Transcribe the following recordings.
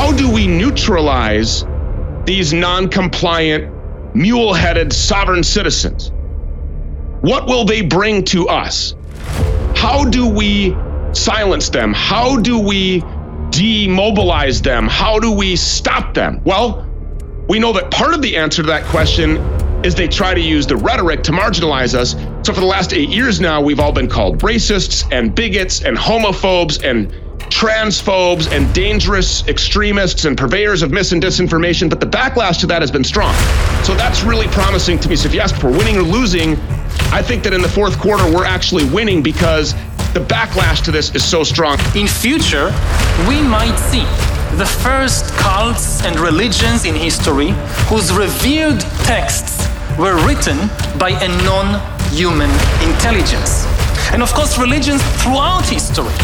how do we neutralize these non compliant, mule headed sovereign citizens? What will they bring to us? How do we silence them? How do we demobilize them? How do we stop them? Well, we know that part of the answer to that question is they try to use the rhetoric to marginalize us. So for the last eight years now, we've all been called racists and bigots and homophobes and transphobes and dangerous extremists and purveyors of mis and disinformation, but the backlash to that has been strong. So that's really promising to me. So if you ask if we're winning or losing, I think that in the fourth quarter we're actually winning because the backlash to this is so strong. In future, we might see the first cults and religions in history whose revered texts were written by a non-human intelligence. And of course, religions throughout history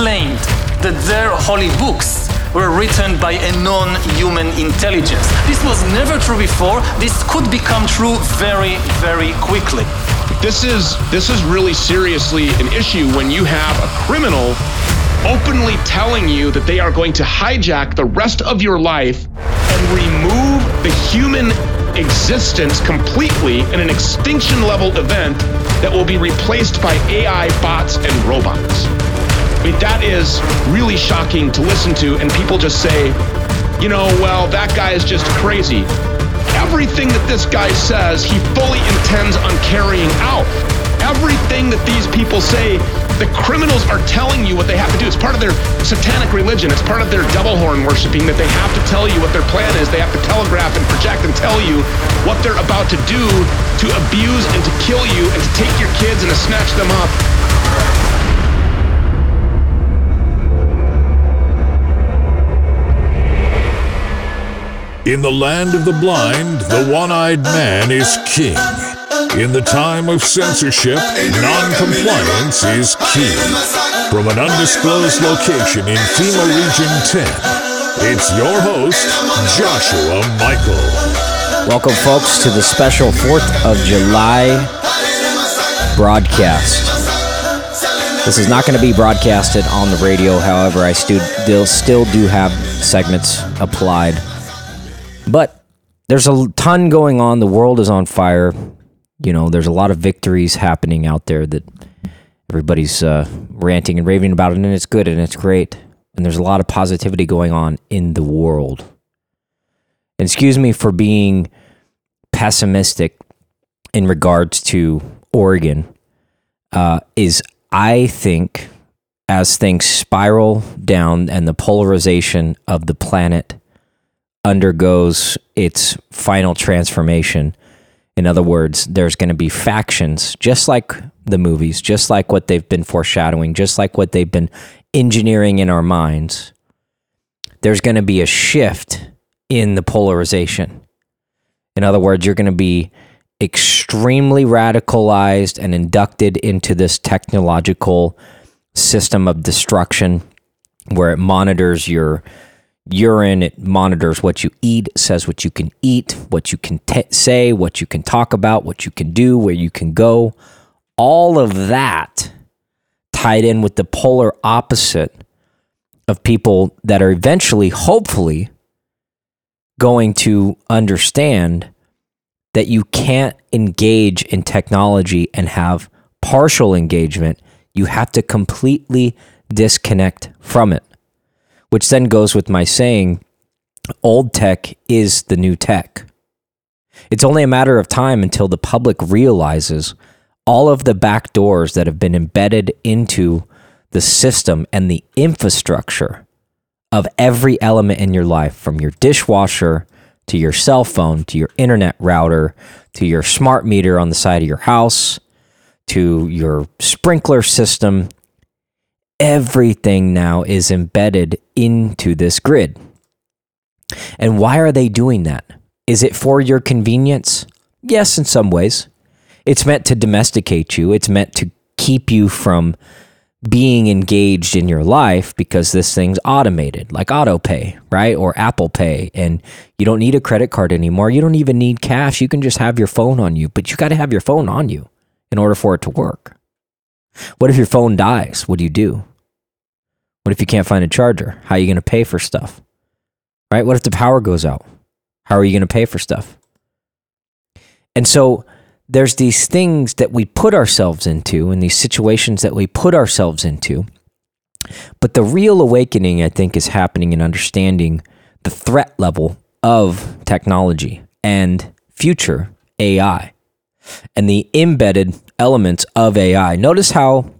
claimed that their holy books were written by a non-human intelligence. This was never true before. This could become true very, very quickly. This is this is really seriously an issue when you have a criminal openly telling you that they are going to hijack the rest of your life and remove the human existence completely in an extinction level event that will be replaced by AI bots and robots. I mean, that is really shocking to listen to, and people just say, you know, well, that guy is just crazy. Everything that this guy says, he fully intends on carrying out. Everything that these people say, the criminals are telling you what they have to do. It's part of their satanic religion. It's part of their devil horn worshiping that they have to tell you what their plan is. They have to telegraph and project and tell you what they're about to do to abuse and to kill you and to take your kids and to snatch them up. In the land of the blind, the one eyed man is king. In the time of censorship, non-compliance is key. From an undisclosed location in FEMA Region 10, it's your host, Joshua Michael. Welcome, folks, to the special 4th of July broadcast. This is not going to be broadcasted on the radio, however, I still, still do have segments applied but there's a ton going on. The world is on fire. You know, there's a lot of victories happening out there that everybody's uh, ranting and raving about it, and it's good and it's great. And there's a lot of positivity going on in the world. And excuse me for being pessimistic in regards to Oregon. Uh, is I think as things spiral down and the polarization of the planet undergoes its final transformation. In other words, there's going to be factions, just like the movies, just like what they've been foreshadowing, just like what they've been engineering in our minds. There's going to be a shift in the polarization. In other words, you're going to be extremely radicalized and inducted into this technological system of destruction where it monitors your urine. It monitors what you eat, says what you can eat, what you can t- say, what you can talk about, what you can do, where you can go. All of that tied in with the polar opposite of people that are eventually, hopefully, going to understand that you can't engage in technology and have partial engagement. You have to completely disconnect from it which then goes with my saying old tech is the new tech. It's only a matter of time until the public realizes all of the back doors that have been embedded into the system and the infrastructure of every element in your life, from your dishwasher to your cell phone to your internet router to your smart meter on the side of your house to your sprinkler system everything now is embedded into this grid. And why are they doing that? Is it for your convenience? Yes, in some ways. It's meant to domesticate you, it's meant to keep you from being engaged in your life because this thing's automated, like auto pay, right? Or Apple Pay. And you don't need a credit card anymore. You don't even need cash. You can just have your phone on you, but you got to have your phone on you in order for it to work. What if your phone dies? What do you do? What if you can't find a charger? How are you going to pay for stuff? right? What if the power goes out? How are you going to pay for stuff? And so there's these things that we put ourselves into and these situations that we put ourselves into. But the real awakening, I think, is happening in understanding the threat level of technology and future AI and the embedded elements of AI. Notice how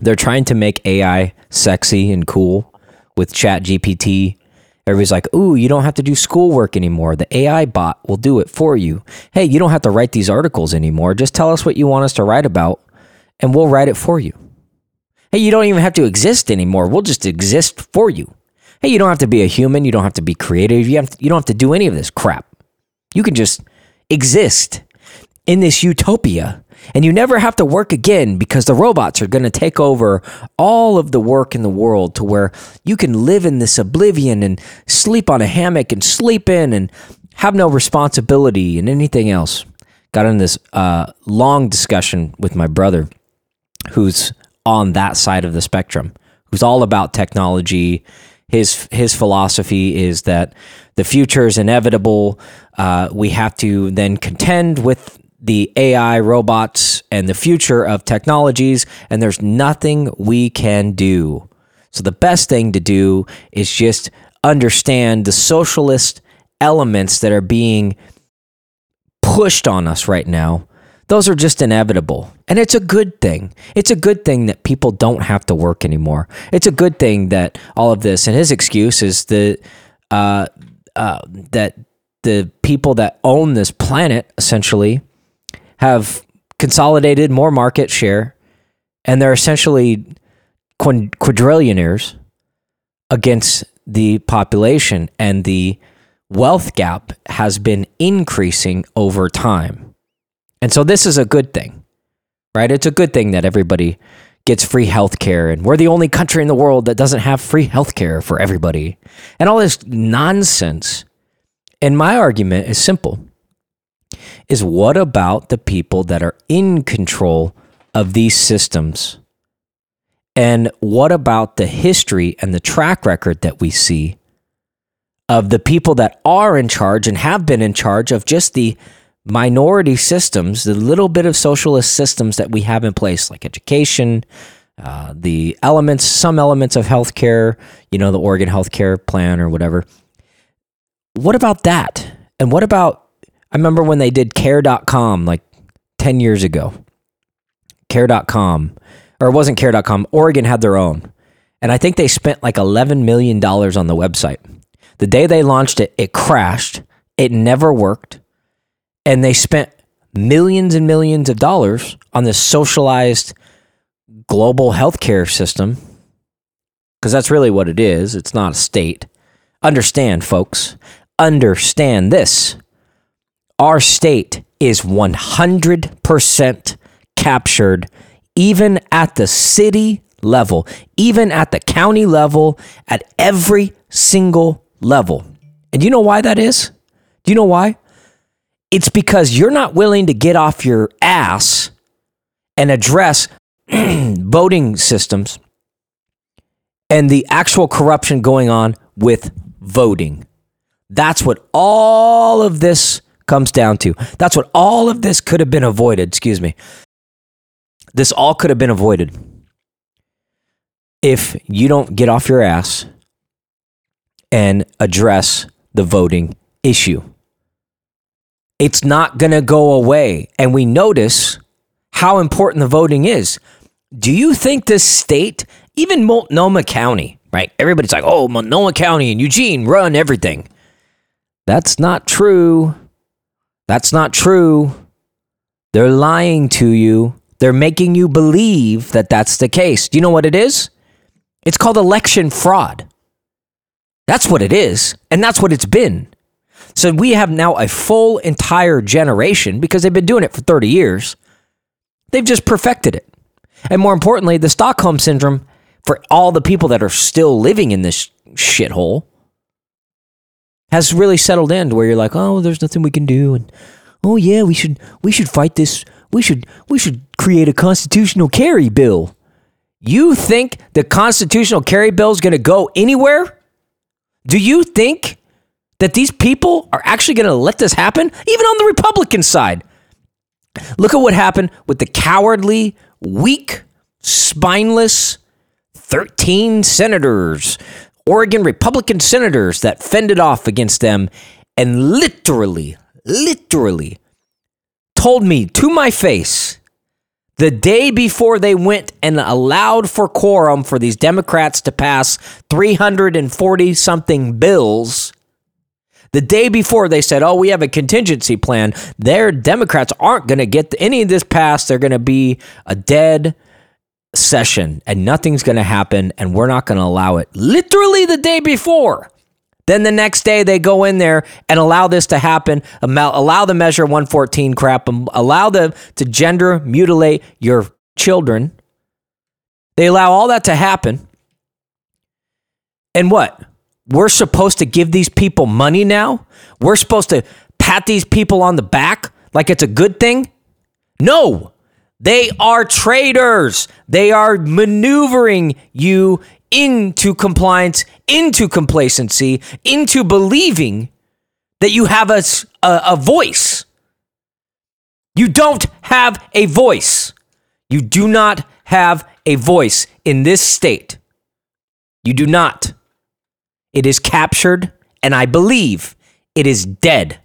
they're trying to make AI sexy and cool with Chat GPT. Everybody's like, ooh, you don't have to do schoolwork anymore. The AI bot will do it for you. Hey, you don't have to write these articles anymore. Just tell us what you want us to write about, and we'll write it for you. Hey, you don't even have to exist anymore. We'll just exist for you. Hey, you don't have to be a human. You don't have to be creative. You, have to, you don't have to do any of this crap. You can just exist in this utopia and you never have to work again because the robots are going to take over all of the work in the world to where you can live in this oblivion and sleep on a hammock and sleep in and have no responsibility and anything else. Got in this uh, long discussion with my brother who's on that side of the spectrum, who's all about technology. His his philosophy is that the future is inevitable. Uh, we have to then contend with the AI, robots, and the future of technologies, and there's nothing we can do. So the best thing to do is just understand the socialist elements that are being pushed on us right now those are just inevitable. And it's a good thing. It's a good thing that people don't have to work anymore. It's a good thing that all of this, and his excuse is that, uh, uh, that the people that own this planet essentially have consolidated more market share and they're essentially quadrillionaires against the population and the wealth gap has been increasing over time and so this is a good thing, right? It's a good thing that everybody gets free health care and we're the only country in the world that doesn't have free health care for everybody. And all this nonsense. And my argument is simple. Is what about the people that are in control of these systems? And what about the history and the track record that we see of the people that are in charge and have been in charge of just the minority systems, the little bit of socialist systems that we have in place, like education, uh, the elements, some elements of healthcare, you know, the Oregon healthcare plan or whatever. What about that? And what about, I remember when they did care.com like 10 years ago. Care.com, or it wasn't care.com, Oregon had their own. And I think they spent like $11 million on the website. The day they launched it, it crashed. It never worked and they spent millions and millions of dollars on this socialized global healthcare system because that's really what it is. It's not a state. Understand, folks. Understand this. Our state is 100% captured, even at the city level, even at the county level, at every single level. And you know why that is? Do you know why? It's because you're not willing to get off your ass and address voting systems and the actual corruption going on with voting. That's what all of this comes down to. That's what all of this could have been avoided. Excuse me. This all could have been avoided if you don't get off your ass and address the voting issue it's not going to go away. And we notice how important the voting is. Do you think this state, even Multnomah County, right? Everybody's like, oh, Multnomah County and Eugene run everything. That's not true. That's not true. They're lying to you. They're making you believe that that's the case. Do you know what it is? It's called election fraud. That's what it is. And that's what it's been. So we have now a full entire generation because they've been doing it for 30 years. They've just perfected it. And more importantly, the Stockholm syndrome for all the people that are still living in this shithole has really settled in to where you're like, "Oh, there's nothing we can do." And, "Oh yeah, we should we should fight this. We should we should create a constitutional carry bill." You think the constitutional carry bill is going to go anywhere? Do you think that these people are actually going to let this happen, even on the Republican side. Look at what happened with the cowardly, weak, spineless 13 senators, Oregon Republican senators that fended off against them and literally, literally told me to my face the day before they went and allowed for quorum for these Democrats to pass 340 something bills. The day before they said, "Oh, we have a contingency plan." Their Democrats aren't going to get any of this passed. They're going to be a dead session and nothing's going to happen and we're not going to allow it. Literally the day before. Then the next day they go in there and allow this to happen, allow the measure 114 crap, um, allow them to gender mutilate your children. They allow all that to happen. And what? We're supposed to give these people money now? We're supposed to pat these people on the back like it's a good thing? No. They are traitors. They are maneuvering you into compliance, into complacency, into believing that you have a, a, a, voice. You don't have a voice. You do not have a voice in this state. You do not. It is captured, and I believe it is dead.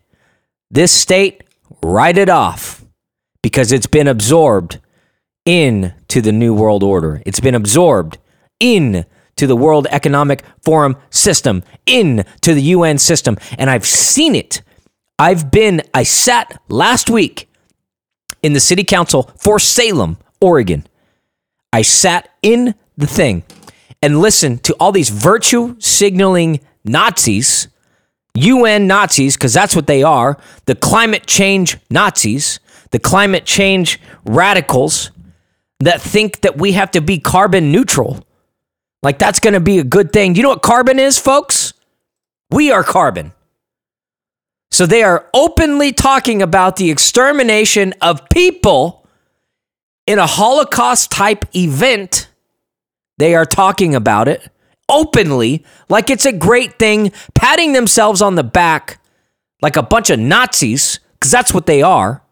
This state, write it off because it's been absorbed into the New World Order. It's been absorbed in to the World Economic Forum system, in to the UN system, and I've seen it. I've been I sat last week in the city council for Salem, Oregon. I sat in the thing and listened to all these virtue signaling Nazis, UN Nazis, because that's what they are, the climate change Nazis, the climate change radicals that think that we have to be carbon neutral. Like that's going to be a good thing. You know what carbon is, folks? We are carbon. So they are openly talking about the extermination of people in a Holocaust type event. They are talking about it openly like it's a great thing, patting themselves on the back like a bunch of Nazis, because that's what they are.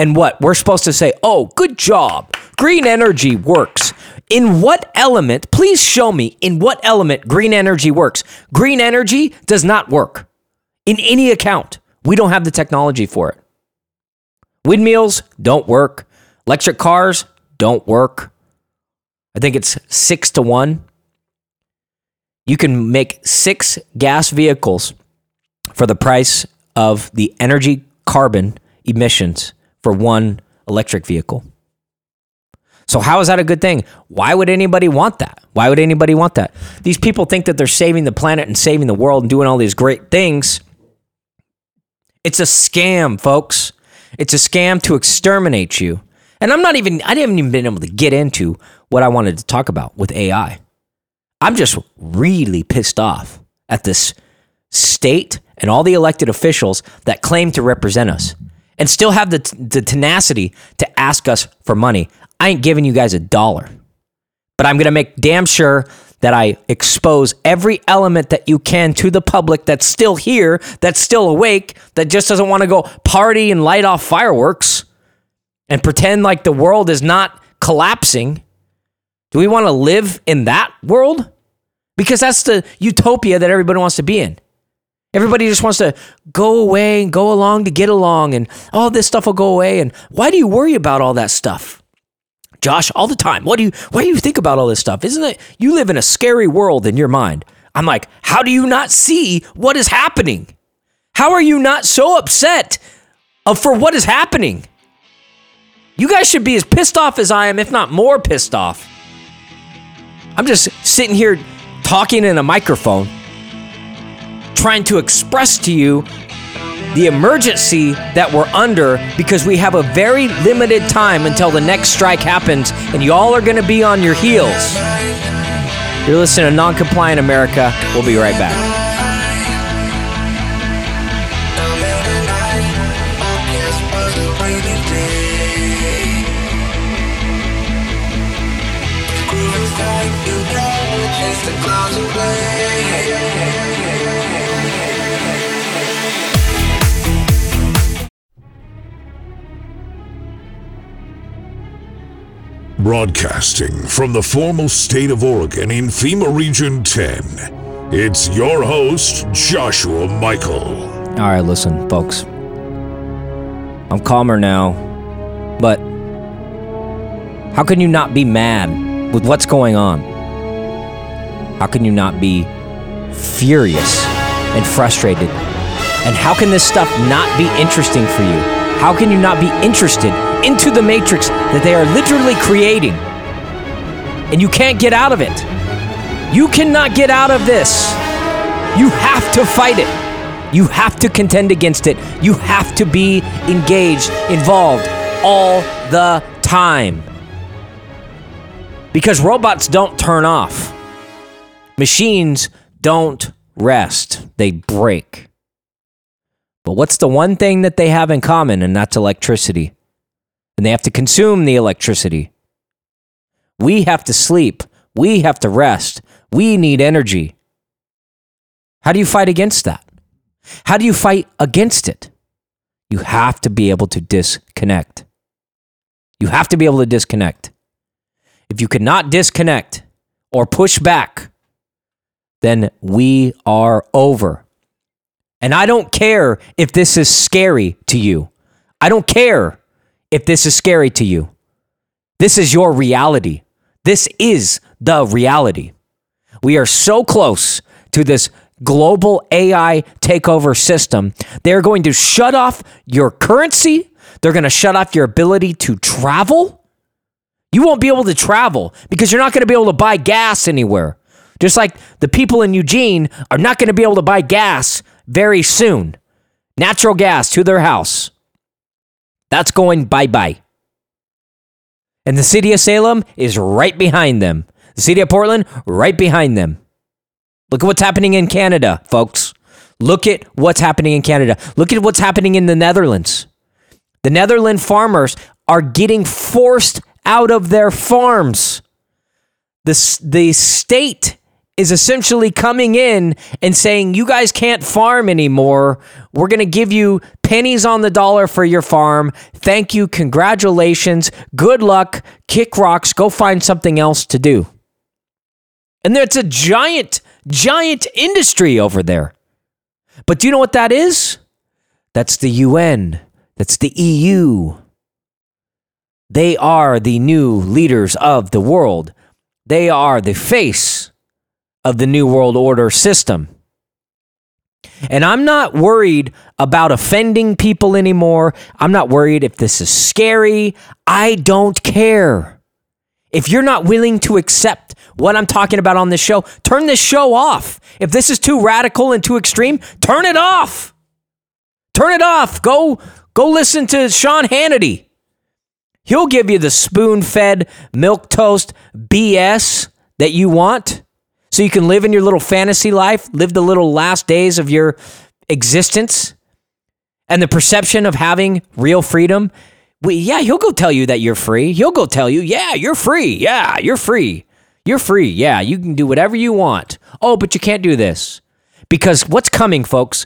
And what? We're supposed to say, oh, good job. Green energy works. In what element, please show me in what element green energy works. Green energy does not work in any account. We don't have the technology for it. Windmills don't work. Electric cars don't work. I think it's six to one. You can make six gas vehicles for the price of the energy carbon emissions for one electric vehicle. So, how is that a good thing? Why would anybody want that? Why would anybody want that? These people think that they're saving the planet and saving the world and doing all these great things. It's a scam, folks. It's a scam to exterminate you. And I'm not even, I haven't even been able to get into what I wanted to talk about with AI. I'm just really pissed off at this state and all the elected officials that claim to represent us and still have the, the tenacity to ask us for money. I ain't giving you guys a dollar, but I'm going to make damn sure that I expose every element that you can to the public that's still here, that's still awake, that just doesn't want to go party and light off fireworks and pretend like the world is not collapsing. Do we want to live in that world? Because that's the utopia that everybody wants to be in. Everybody just wants to go away and go along to get along, and all this stuff will go away. And why do you worry about all that stuff? Josh, all the time. What do you why do you think about all this stuff? Isn't it you live in a scary world in your mind? I'm like, how do you not see what is happening? How are you not so upset for what is happening? You guys should be as pissed off as I am, if not more pissed off. I'm just sitting here talking in a microphone trying to express to you the emergency that we're under because we have a very limited time until the next strike happens, and y'all are going to be on your heels. You're listening to Non Compliant America. We'll be right back. Broadcasting from the foremost state of Oregon in FEMA Region 10, it's your host, Joshua Michael. All right, listen, folks. I'm calmer now, but how can you not be mad with what's going on? How can you not be furious and frustrated? And how can this stuff not be interesting for you? How can you not be interested into the matrix that they are literally creating? And you can't get out of it. You cannot get out of this. You have to fight it. You have to contend against it. You have to be engaged, involved all the time. Because robots don't turn off. Machines don't rest, they break. But what's the one thing that they have in common? And that's electricity. And they have to consume the electricity. We have to sleep. We have to rest. We need energy. How do you fight against that? How do you fight against it? You have to be able to disconnect. You have to be able to disconnect. If you cannot disconnect or push back, then we are over. And I don't care if this is scary to you. I don't care if this is scary to you. This is your reality. This is the reality. We are so close to this global AI takeover system. They're going to shut off your currency. They're going to shut off your ability to travel. You won't be able to travel because you're not going to be able to buy gas anywhere. Just like the people in Eugene are not going to be able to buy gas very soon. Natural gas to their house. That's going bye bye. And the city of Salem is right behind them. The city of Portland, right behind them. Look at what's happening in Canada, folks. Look at what's happening in Canada. Look at what's happening in the Netherlands. The Netherlands farmers are getting forced out of their farms. The, the state is essentially coming in and saying, You guys can't farm anymore. We're going to give you pennies on the dollar for your farm. Thank you. Congratulations. Good luck. Kick rocks. Go find something else to do. And it's a giant, giant industry over there. But do you know what that is? That's the UN. That's the EU. They are the new leaders of the world. They are the face of the New World Order system. And I'm not worried about offending people anymore. I'm not worried if this is scary. I don't care. If you're not willing to accept what I'm talking about on this show, turn this show off. If this is too radical and too extreme, turn it off. Turn it off. Go go listen to Sean Hannity. He'll give you the spoon-fed milk toast BS that you want so you can live in your little fantasy life, live the little last days of your existence and the perception of having real freedom. We, yeah, he'll go tell you that you're free. He'll go tell you, yeah, you're free. Yeah, you're free. You're free. Yeah, you can do whatever you want. Oh, but you can't do this. Because what's coming, folks,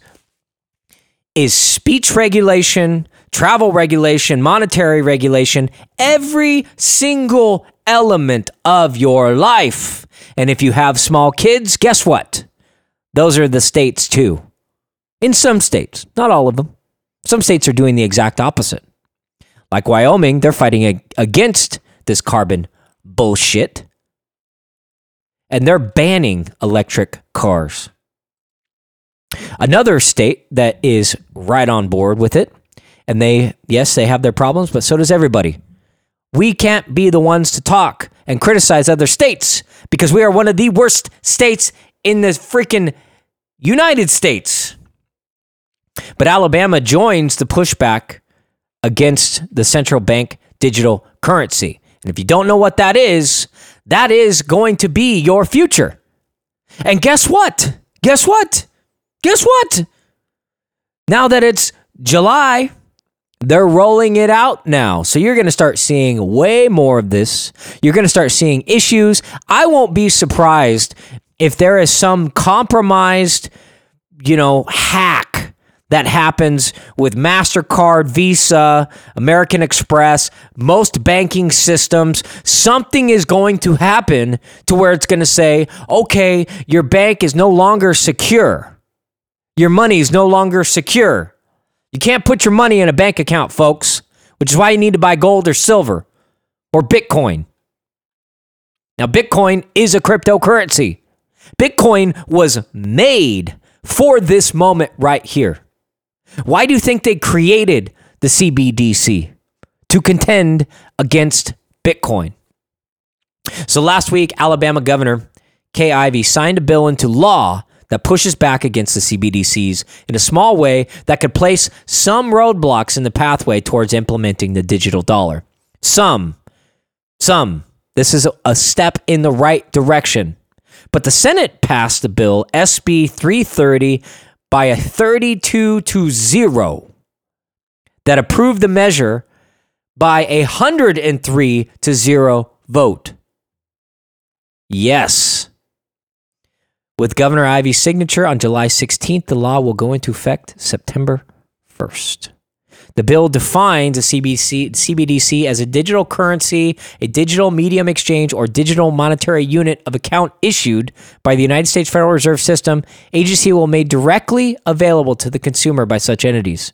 is speech regulation, travel regulation, monetary regulation, every single element of your life. And if you have small kids, guess what? Those are the states too. In some states, not all of them. Some states are doing the exact opposite. Like Wyoming, they're fighting against this carbon bullshit. And they're banning electric cars. Another state that is right on board with it, and they, yes, they have their problems, but so does everybody. We can't be the ones to talk and criticize other states because we are one of the worst states in the freaking United States. But Alabama joins the pushback against the central bank digital currency. And if you don't know what that is, that is going to be your future. And guess what? Guess what? Guess what? Now that it's July, they're rolling it out now. So you're going to start seeing way more of this. You're going to start seeing issues. I won't be surprised if there is some compromised, you know, hack that happens with MasterCard, Visa, American Express, most banking systems. Something is going to happen to where it's going to say, okay, your bank is no longer secure. Your money is no longer secure. You can't put your money in a bank account, folks, which is why you need to buy gold or silver or Bitcoin. Now, Bitcoin is a cryptocurrency. Bitcoin was made for this moment right here. Why do you think they created the CBDC? To contend against Bitcoin. So last week, Alabama Governor Kay Ivey signed a bill into law that pushes back against the CBDCs in a small way that could place some roadblocks in the pathway towards implementing the digital dollar. Some, some. This is a step in the right direction. But the Senate passed the bill SB 330 by a 32 to 0 that approved the measure by a 103 to 0 vote. Yes. With Governor Ivey's signature on July 16th, the law will go into effect September 1st. The bill defines a CBC, CBDC as a digital currency, a digital medium exchange, or digital monetary unit of account issued by the United States Federal Reserve System. Agency will made directly available to the consumer by such entities.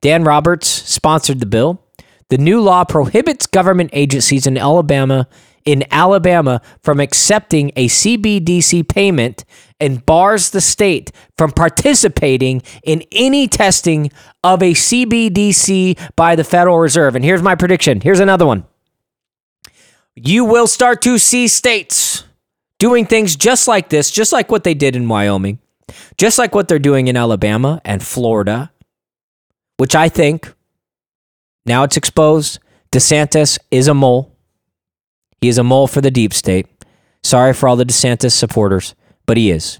Dan Roberts sponsored the bill. The new law prohibits government agencies in Alabama in Alabama from accepting a CBDC payment and bars the state from participating in any testing of a CBDC by the Federal Reserve. And here's my prediction. Here's another one. You will start to see states doing things just like this, just like what they did in Wyoming, just like what they're doing in Alabama and Florida, which I think now it's exposed. DeSantis is a mole. He is a mole for the deep state. Sorry for all the DeSantis supporters, but he is.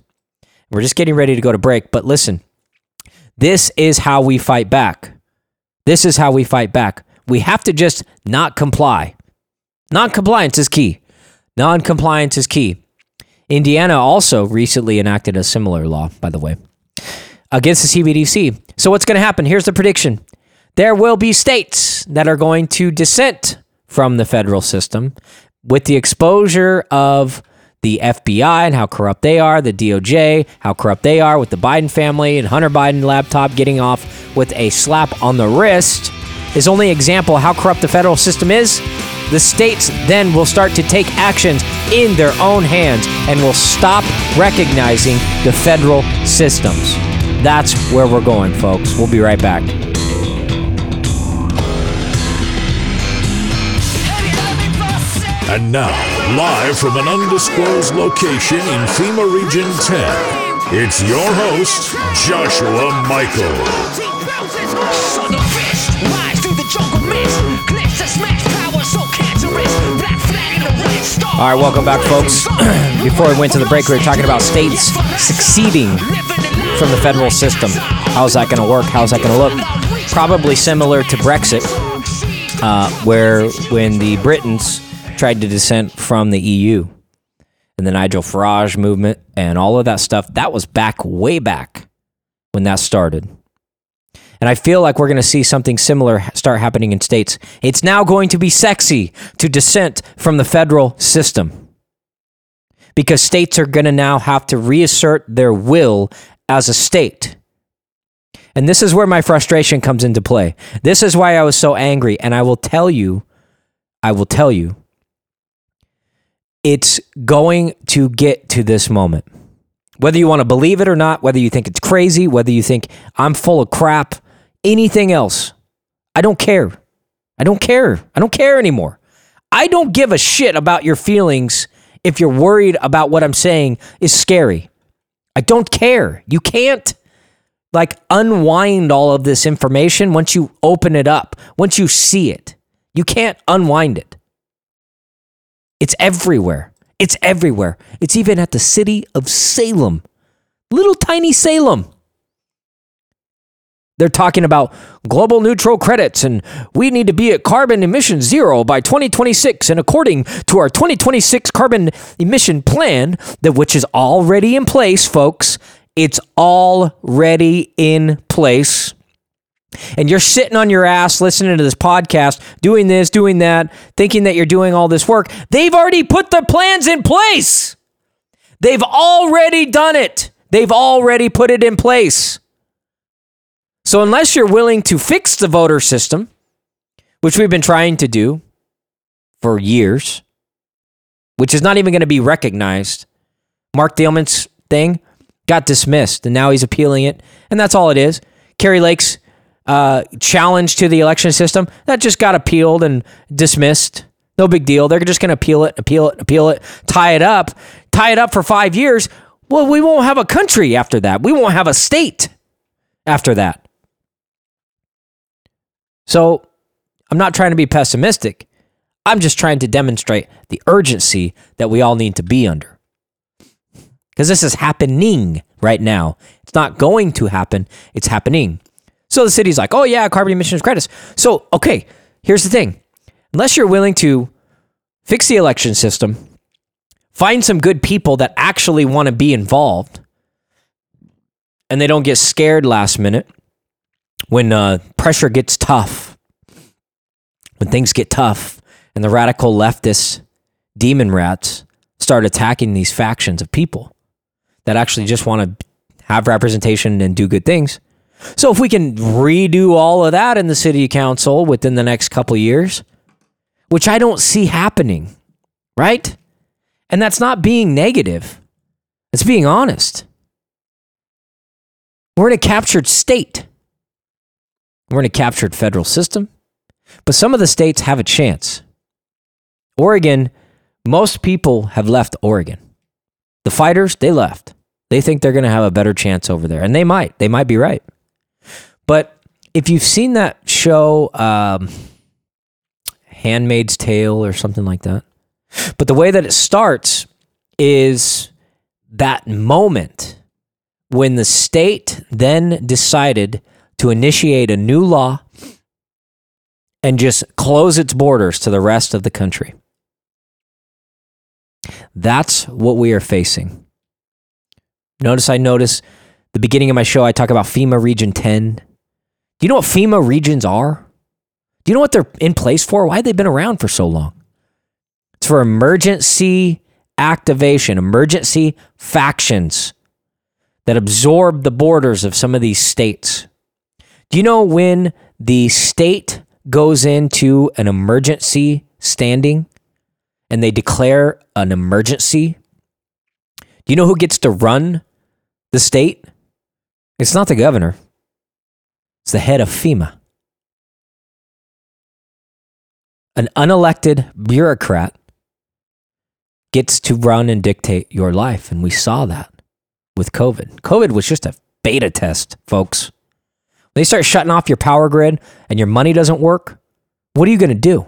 We're just getting ready to go to break, but listen. This is how we fight back. This is how we fight back. We have to just not comply. Non compliance is key. Non compliance is key. Indiana also recently enacted a similar law, by the way, against the CBDC. So, what's going to happen? Here's the prediction there will be states that are going to dissent from the federal system with the exposure of the FBI and how corrupt they are, the DOJ, how corrupt they are with the Biden family and Hunter Biden laptop getting off with a slap on the wrist is only example how corrupt the federal system is. The states then will start to take actions in their own hands and will stop recognizing the federal systems. That's where we're going, folks. We'll be right back. And now, live from an undisclosed location in FEMA Region 10, it's your host, Joshua Michael. All right, welcome back, folks. Before we went to the break, we were talking about states succeeding from the federal system. How's that going to work? How's that going to look? Probably similar to Brexit, uh, where when the Britons tried to dissent from the EU and the Nigel Farage movement and all of that stuff. That was back way back when that started. And I feel like we're going to see something similar start happening in states. It's now going to be sexy to dissent from the federal system because states are going to now have to reassert their will as a state. And this is where my frustration comes into play. This is why I was so angry. And I will tell you, I will tell you, it's going to get to this moment. Whether you want to believe it or not, whether you think it's crazy, whether you think I'm full of crap, anything else, I don't care. I don't care. I don't care anymore. I don't give a shit about your feelings if you're worried about what I'm saying is scary. I don't care. You can't like unwind all of this information once you open it up, once you see it. You can't unwind it. It's everywhere. It's everywhere. It's even at the city of Salem, little tiny Salem. They're talking about global neutral credits and we need to be at carbon emission zero by 2026 and according to our 2026 carbon emission plan that which is already in place folks It's already in place. And you're sitting on your ass listening to this podcast, doing this, doing that, thinking that you're doing all this work. They've already put the plans in place. They've already done it. They've already put it in place. So, unless you're willing to fix the voter system, which we've been trying to do for years, which is not even going to be recognized, Marc Thielman's thing got dismissed, and now he's appealing it, and that's all it is. Kari Lake's uh, challenge to the election system that just got appealed and dismissed. No big deal. They're just going to appeal it, appeal it, appeal it, tie it up, tie it up for five years. Well, we won't have a country after that. We won't have a state after that. So I'm not trying to be pessimistic. I'm just trying to demonstrate the urgency that we all need to be under. Because this is happening right now. It's not going to happen, it's happening. So the city's like, oh, yeah, carbon emissions credits. So, okay, here's the thing unless you're willing to fix the election system, find some good people that actually want to be involved, and they don't get scared last minute when uh, pressure gets tough, when things get tough, and the radical leftists, demon rats, start attacking these factions of people that actually just want to have representation and do good things. So if we can redo all of that in the city council within the next couple years, which I don't see happening, right? And that's not being negative. It's being honest. We're in a captured state. We're in a captured federal system, but some of the states have a chance. Oregon, most people have left Oregon. The fighters, they left. They think they're going to have a better chance over there, and they might. They might be right. But if you've seen that show, um, Handmaid's Tale or something like that, but the way that it starts is that moment when the state then decided to initiate a new law and just close its borders to the rest of the country. That's what we are facing. Notice I notice the beginning of my show I talk about FEMA Region 10. Do you know what FEMA regions are? Do you know what they're in place for? Why have they been around for so long? It's for emergency activation, emergency factions that absorb the borders of some of these states. Do you know when the state goes into an emergency standing and they declare an emergency? Do you know who gets to run the state? It's not the governor, it's the head of FEMA. An unelected bureaucrat gets to run and dictate your life. And we saw that with COVID. COVID was just a beta test, folks. When they start shutting off your power grid and your money doesn't work, what are you going to do?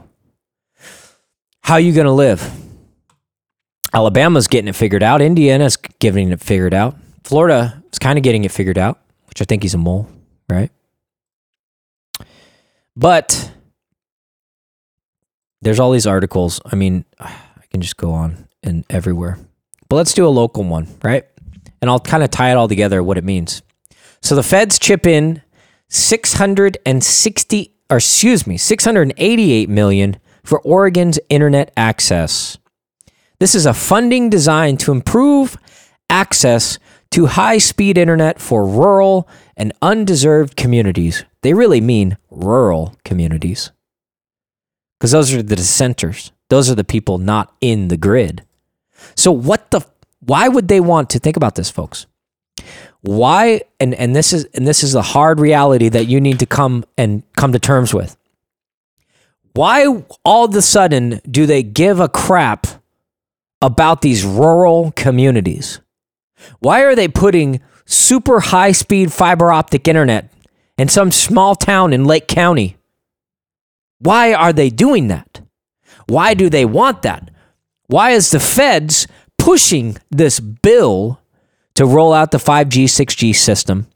How are you going to live? Alabama's getting it figured out. Indiana's getting it figured out. Florida is kind of getting it figured out, which I think he's a mole, right? But there's all these articles. I mean, I can just go on and everywhere. But let's do a local one, right? And I'll kind of tie it all together what it means. So the feds chip in 660 or excuse me, 688 million for Oregon's internet access. This is a funding designed to improve access to high-speed internet for rural and undeserved communities. They really mean rural communities. Cuz those are the dissenters. Those are the people not in the grid. So what the why would they want to think about this folks? why and and this is and this is the hard reality that you need to come and come to terms with why all of a sudden do they give a crap about these rural communities why are they putting super high speed fiber optic internet in some small town in lake county? Why are they doing that? Why do they want that? Why is the feds pushing this bill to roll out the 5G, 6G system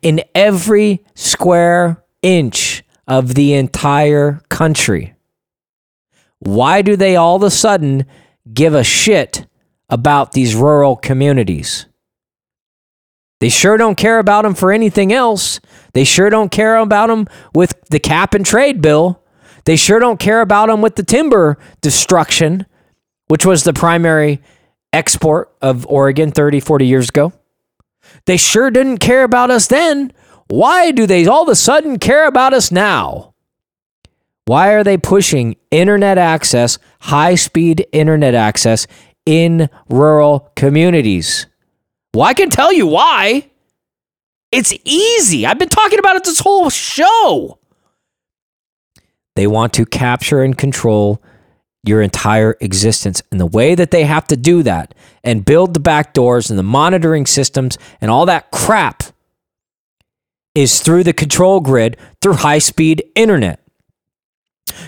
in every square inch of the entire country. Why do they all of a sudden give a shit about these rural communities? They sure don't care about them for anything else. They sure don't care about them with the cap and trade bill. They sure don't care about them with the timber destruction, which was the primary export of Oregon 30, 40 years ago. They sure didn't care about us then. Why do they all of a sudden care about us now? Why are they pushing internet access, high speed internet access in rural communities? Well, I can tell you why. It's easy. I've been talking about it this whole show. They want to capture and control your entire existence. And the way that they have to do that and build the back doors and the monitoring systems and all that crap is through the control grid through high speed internet.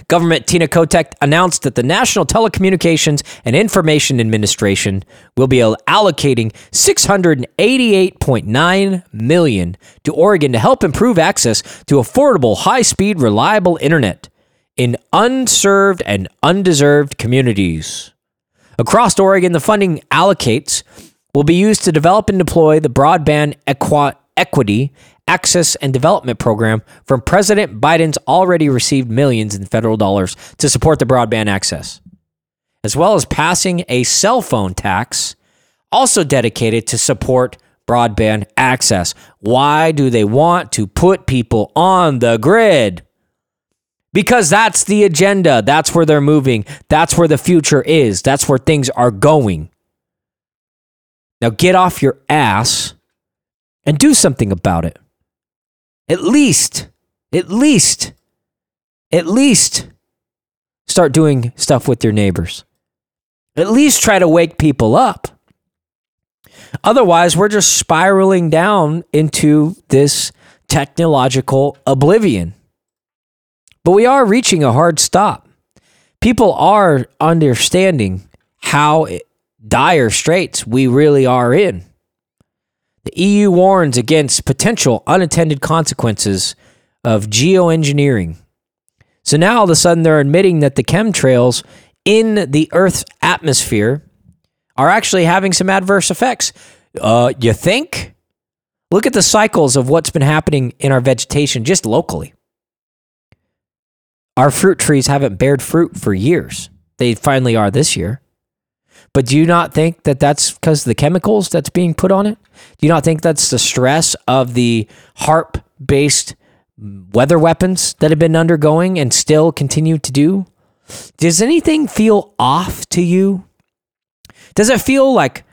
Government Tina Kotek announced that the National Telecommunications and Information Administration will be allocating 688.9 million to Oregon to help improve access to affordable, high-speed, reliable internet in unserved and undeserved communities. Across Oregon, the funding allocates will be used to develop and deploy the broadband equi- equity access and development program from President Biden's already received millions in federal dollars to support the broadband access, as well as passing a cell phone tax also dedicated to support broadband access. Why do they want to put people on the grid? Because that's the agenda. That's where they're moving. That's where the future is. That's where things are going. Now get off your ass and do something about it. At least, at least, at least start doing stuff with your neighbors. At least try to wake people up. Otherwise, we're just spiraling down into this technological oblivion. But we are reaching a hard stop. People are understanding how dire straits we really are in. The EU warns against potential unintended consequences of geoengineering. So now all of a sudden they're admitting that the chemtrails in the Earth's atmosphere are actually having some adverse effects. Uh, you think? Look at the cycles of what's been happening in our vegetation just locally. Our fruit trees haven't bared fruit for years. They finally are this year. But do you not think that that's because of the chemicals that's being put on it? Do you not think that's the stress of the HAARP based weather weapons that have been undergoing and still continue to do? Does anything feel off to you? Does it feel like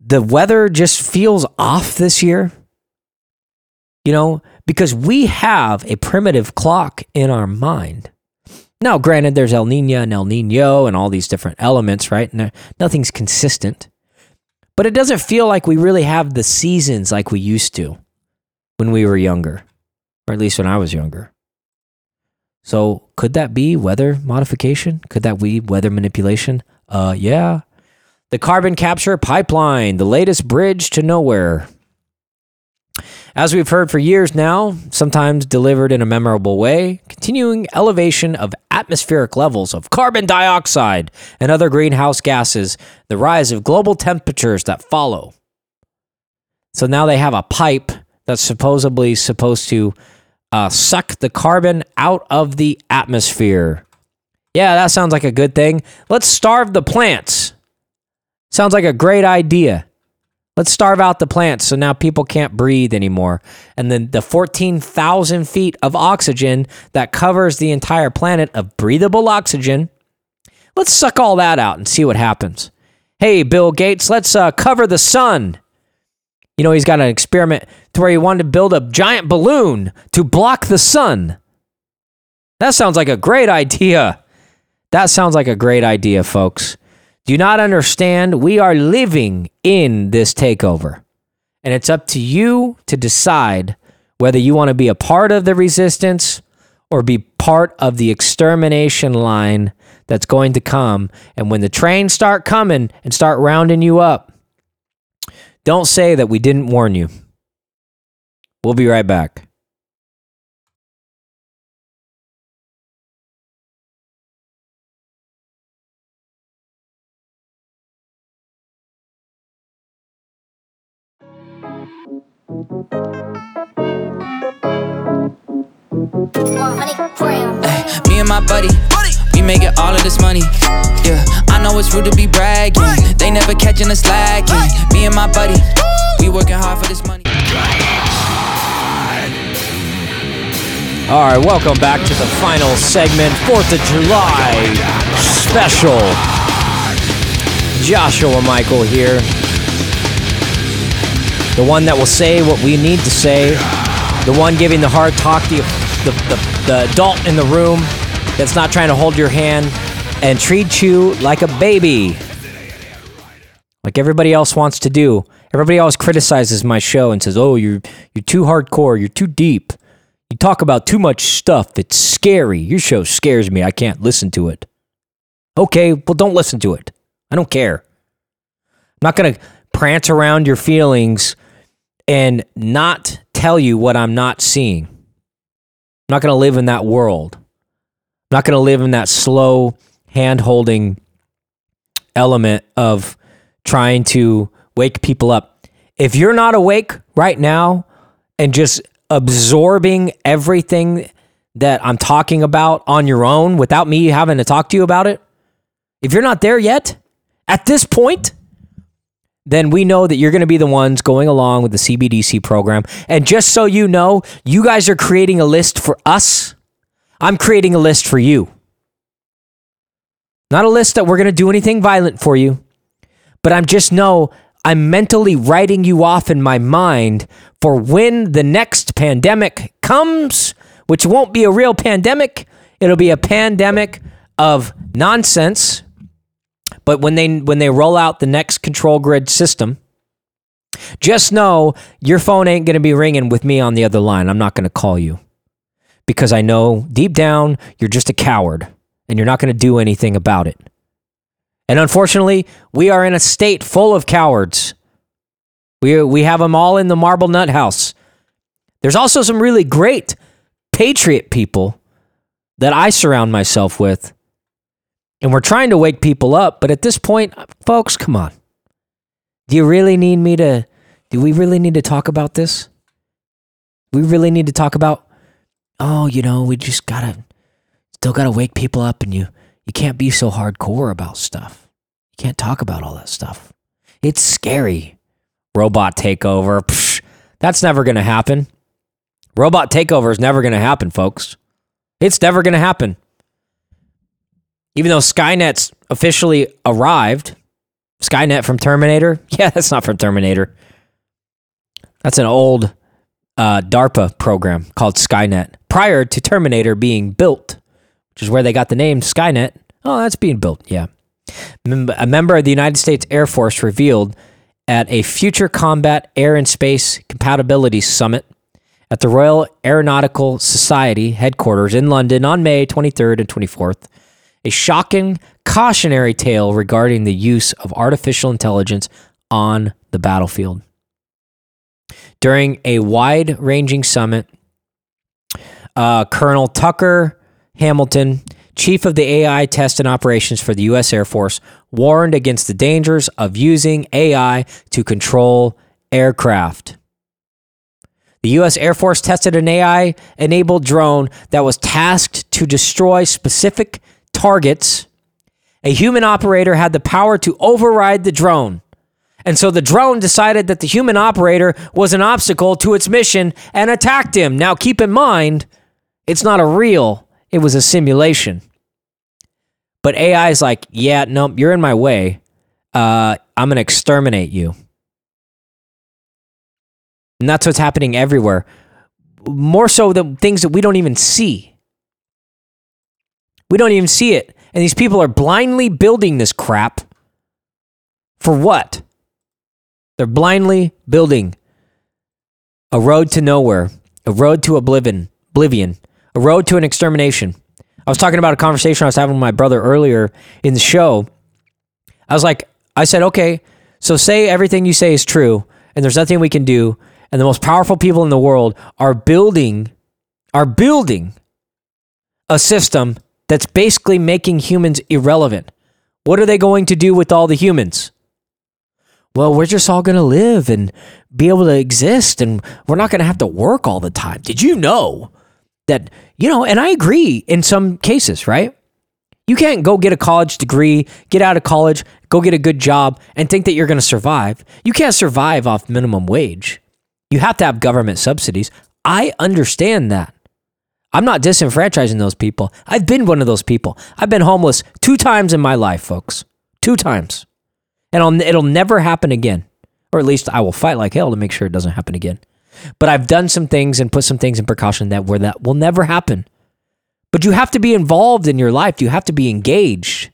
the weather just feels off this year? You know, because we have a primitive clock in our mind now, granted, there's El Nino and El Nino and all these different elements, right? And nothing's consistent. But it doesn't feel like we really have the seasons like we used to when we were younger, or at least when I was younger. So, could that be weather modification? Could that be weather manipulation? Uh, yeah. The carbon capture pipeline, the latest bridge to nowhere. As we've heard for years now, sometimes delivered in a memorable way, continuing elevation of atmospheric levels of carbon dioxide and other greenhouse gases, the rise of global temperatures that follow. So now they have a pipe that's supposedly supposed to uh, suck the carbon out of the atmosphere. Yeah, that sounds like a good thing. Let's starve the plants. Sounds like a great idea. Let's starve out the plants so now people can't breathe anymore. And then the 14,000 feet of oxygen that covers the entire planet of breathable oxygen, let's suck all that out and see what happens. Hey, Bill Gates, let's uh, cover the sun. You know, he's got an experiment to where he wanted to build a giant balloon to block the sun. That sounds like a great idea. That sounds like a great idea, folks do not understand we are living in this takeover. And it's up to you to decide whether you want to be a part of the resistance or be part of the extermination line that's going to come. And when the trains start coming and start rounding you up, don't say that we didn't warn you. We'll be right back. Me and my buddy, we making all of this money. Yeah, I know it's rude to be bragging. They never catching us slacking. Me and my buddy, we working hard for this money. All right, welcome back to the final segment, 4th of July special. Joshua Michael here. The one that will say what we need to say. The one giving the hard talk, the, the, the, the adult in the room that's not trying to hold your hand and treat you like a baby. Like everybody else wants to do. Everybody else criticizes my show and says, "Oh, you're you're too hardcore, you're too deep. You talk about too much stuff. It's scary. Your show scares me. I can't listen to it." Okay, well don't listen to it. I don't care. I'm not going to prance around your feelings and not tell you what I'm not seeing. I'm not going to live in that world. I'm not going to live in that slow hand holding element of trying to wake people up. If you're not awake right now and just absorbing everything that I'm talking about on your own without me having to talk to you about it, if you're not there yet, at this point, then we know that you're going to be the ones going along with the CBDC program. And just so you know, you guys are creating a list for us. I'm creating a list for you. Not a list that we're going to do anything violent for you, but I'm just know I'm mentally writing you off in my mind for when the next pandemic comes, which won't be a real pandemic. It'll be a pandemic of nonsense but when they when they roll out the next control grid system, just know your phone ain't going to be ringing with me on the other line. I'm not going to call you because I know deep down you're just a coward and you're not going to do anything about it. And unfortunately, we are in a state full of cowards. We we have them all in the marble nut house. There's also some really great patriot people that I surround myself with and we're trying to wake people up. But at this point, folks, come on. Do you really need me to? Do we really need to talk about this? We really need to talk about. Oh, you know, we just gotta still gotta wake people up, and you you can't be so hardcore about stuff. You can't talk about all that stuff. It's scary. Robot takeover. Psh, that's never gonna happen. Robot takeover is never gonna happen, folks. It's never gonna happen even though Skynet's officially arrived, Skynet from Terminator. Yeah, that's not from Terminator. That's an old uh, DARPA program called Skynet prior to Terminator being built, which is where they got the name Skynet. Oh, that's being built. Yeah. A member of the United States Air Force revealed at a Future Combat Air and Space Capabilities Summit at the Royal Aeronautical Society headquarters in London on May 23rd and 24th a shocking cautionary tale regarding the use of artificial intelligence on the battlefield. During a wide ranging summit, uh, Colonel Tucker Hamilton, chief of the AI test and operations for the U.S. Air Force, warned against the dangers of using AI to control aircraft. The U.S. Air Force tested an AI enabled drone that was tasked to destroy specific targets, a human operator had the power to override the drone. And so the drone decided that the human operator was an obstacle to its mission and attacked him. Now, keep in mind, it's not a real, it was a simulation. But AI is like, yeah, no, you're in my way. Uh, I'm going to exterminate you. And that's what's happening everywhere. More so than things that we don't even see. We don't even see it. And these people are blindly building this crap. For what? They're blindly building a road to nowhere, a road to oblivion, oblivion, a road to an extermination. I was talking about a conversation I was having with my brother earlier in the show. I was like, I said, okay, so say everything you say is true and there's nothing we can do. And the most powerful people in the world are building, are building a system that's basically making humans irrelevant. What are they going to do with all the humans? Well, we're just all going to live and be able to exist and we're not going to have to work all the time. Did you know that, you know, and I agree in some cases, right? You can't go get a college degree, get out of college, go get a good job, and think that you're going to survive. You can't survive off minimum wage. You have to have government subsidies. I understand that. I'm not disenfranchising those people. I've been one of those people. I've been homeless two times in my life, folks. Two times. And I'll, it'll never happen again. Or at least I will fight like hell to make sure it doesn't happen again. But I've done some things and put some things in precaution that where that will never happen. But you have to be involved in your life. You have to be engaged.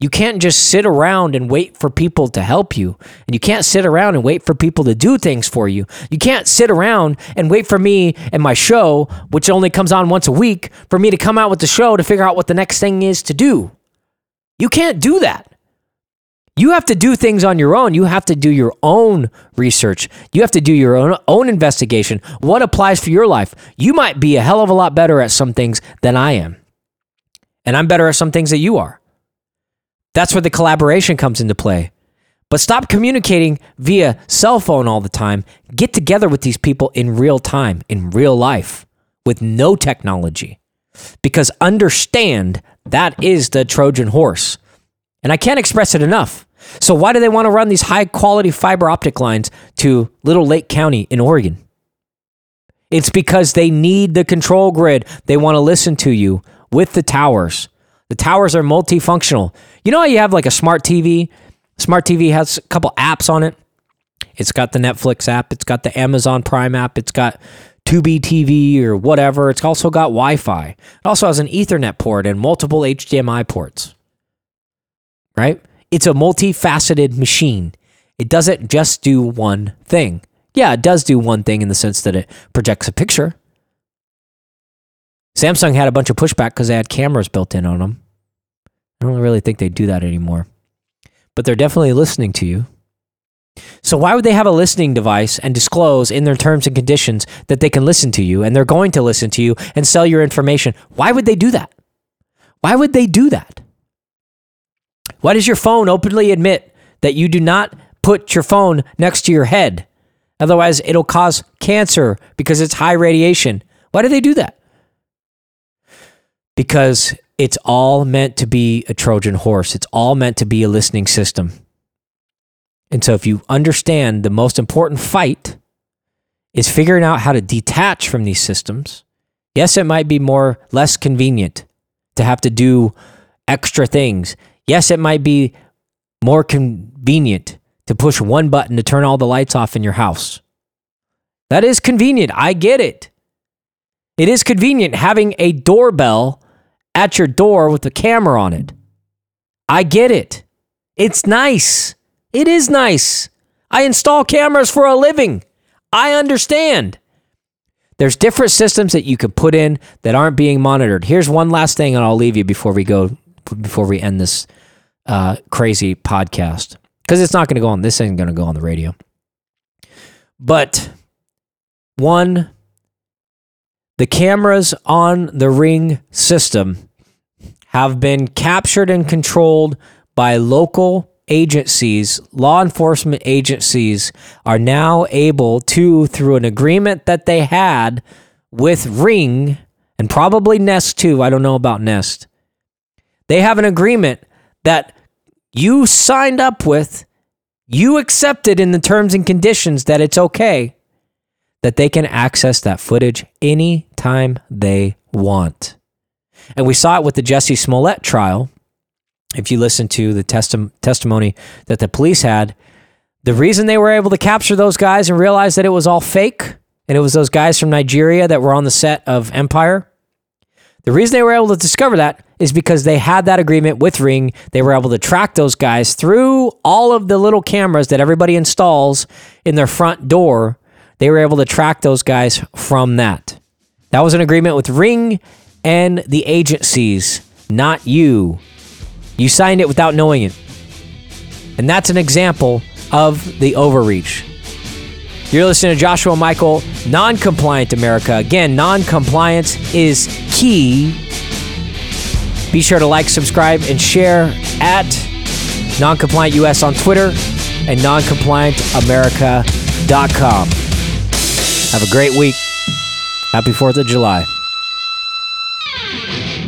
You can't just sit around and wait for people to help you. And you can't sit around and wait for people to do things for you. You can't sit around and wait for me and my show, which only comes on once a week, for me to come out with the show to figure out what the next thing is to do. You can't do that. You have to do things on your own. You have to do your own research. You have to do your own, own investigation. What applies for your life? You might be a hell of a lot better at some things than I am. And I'm better at some things that you are. That's where the collaboration comes into play. But stop communicating via cell phone all the time. Get together with these people in real time, in real life, with no technology. Because understand that is the Trojan horse. And I can't express it enough. So, why do they want to run these high quality fiber optic lines to Little Lake County in Oregon? It's because they need the control grid. They want to listen to you with the towers. The towers are multifunctional. You know how you have like a smart TV? Smart TV has a couple apps on it. It's got the Netflix app, it's got the Amazon Prime app, it's got Tubi TV or whatever. It's also got Wi Fi. It also has an Ethernet port and multiple HDMI ports. Right? It's a multifaceted machine. It doesn't just do one thing. Yeah, it does do one thing in the sense that it projects a picture, Samsung had a bunch of pushback because they had cameras built in on them. I don't really think they do that anymore. But they're definitely listening to you. So why would they have a listening device and disclose in their terms and conditions that they can listen to you and they're going to listen to you and sell your information? Why would they do that? Why would they do that? Why does your phone openly admit that you do not put your phone next to your head? Otherwise, it'll cause cancer because it's high radiation. Why do they do that? Because it's all meant to be a Trojan horse. It's all meant to be a listening system. And so if you understand the most important fight is figuring out how to detach from these systems, yes, it might be more less convenient to have to do extra things. Yes, it might be more convenient to push one button to turn all the lights off in your house. That is convenient. I get it. It is convenient having a doorbell at your door with a camera on it. I get it. It's nice. It is nice. I install cameras for a living. I understand. There's different systems that you can put in that aren't being monitored. Here's one last thing, and I'll leave you before we go, before we end this uh, crazy podcast, because it's not going to go on. This isn't going to go on the radio. But one the cameras on the Ring system have been captured and controlled by local agencies, law enforcement agencies are now able to, through an agreement that they had with Ring and probably Nest too, I don't know about Nest, they have an agreement that you signed up with, you accepted in the terms and conditions that it's okay that they can access that footage anytime they want. And we saw it with the Jussie Smollett trial. If you listen to the testi- testimony that the police had, the reason they were able to capture those guys and realize that it was all fake and it was those guys from Nigeria that were on the set of Empire, the reason they were able to discover that is because they had that agreement with Ring. They were able to track those guys through all of the little cameras that everybody installs in their front door they were able to track those guys from that. That was an agreement with Ring and the agencies, not you. You signed it without knowing it. And that's an example of the overreach. You're listening to Joshua Michael, Non Compliant America. Again, non compliance is key. Be sure to like, subscribe, and share at Non Compliant US on Twitter and noncompliantamerica.com. Have a great week. Happy 4th of July.